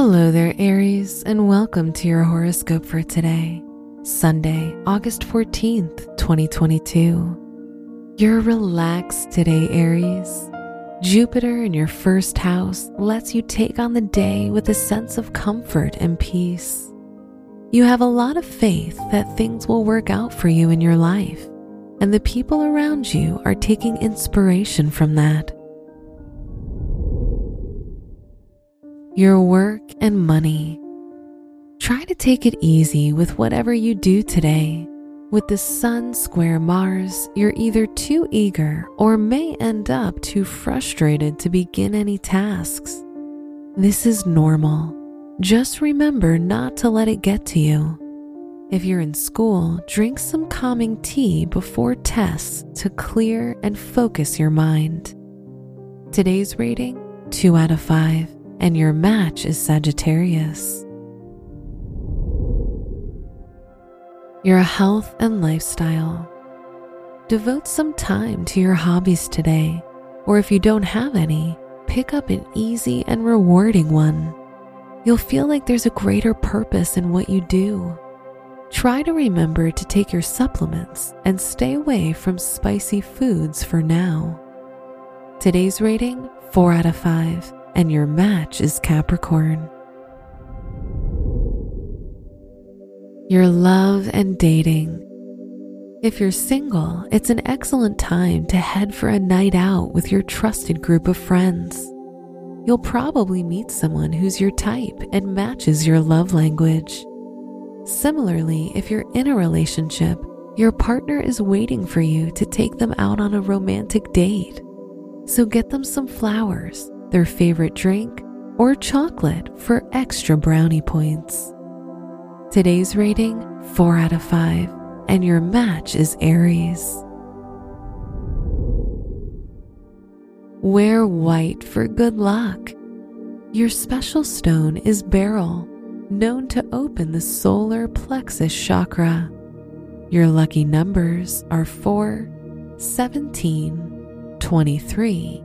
Hello there, Aries, and welcome to your horoscope for today, Sunday, August 14th, 2022. You're relaxed today, Aries. Jupiter in your first house lets you take on the day with a sense of comfort and peace. You have a lot of faith that things will work out for you in your life, and the people around you are taking inspiration from that. Your work and money. Try to take it easy with whatever you do today. With the Sun square Mars, you're either too eager or may end up too frustrated to begin any tasks. This is normal. Just remember not to let it get to you. If you're in school, drink some calming tea before tests to clear and focus your mind. Today's rating 2 out of 5 and your match is Sagittarius. Your health and lifestyle. Devote some time to your hobbies today, or if you don't have any, pick up an easy and rewarding one. You'll feel like there's a greater purpose in what you do. Try to remember to take your supplements and stay away from spicy foods for now. Today's rating 4 out of 5 and your match is Capricorn. Your love and dating. If you're single, it's an excellent time to head for a night out with your trusted group of friends. You'll probably meet someone who's your type and matches your love language. Similarly, if you're in a relationship, your partner is waiting for you to take them out on a romantic date. So get them some flowers their favorite drink, or chocolate for extra brownie points. Today's rating 4 out of 5, and your match is Aries. Wear white for good luck. Your special stone is beryl, known to open the solar plexus chakra. Your lucky numbers are 4, 17, 23,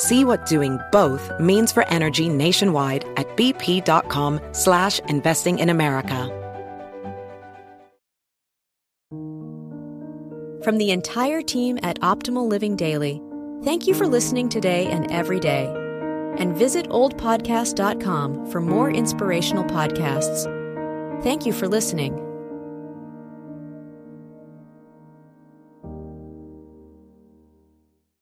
See what doing both means for energy nationwide at bp.com slash investing in America. From the entire team at Optimal Living Daily, thank you for listening today and every day. And visit oldpodcast.com for more inspirational podcasts. Thank you for listening.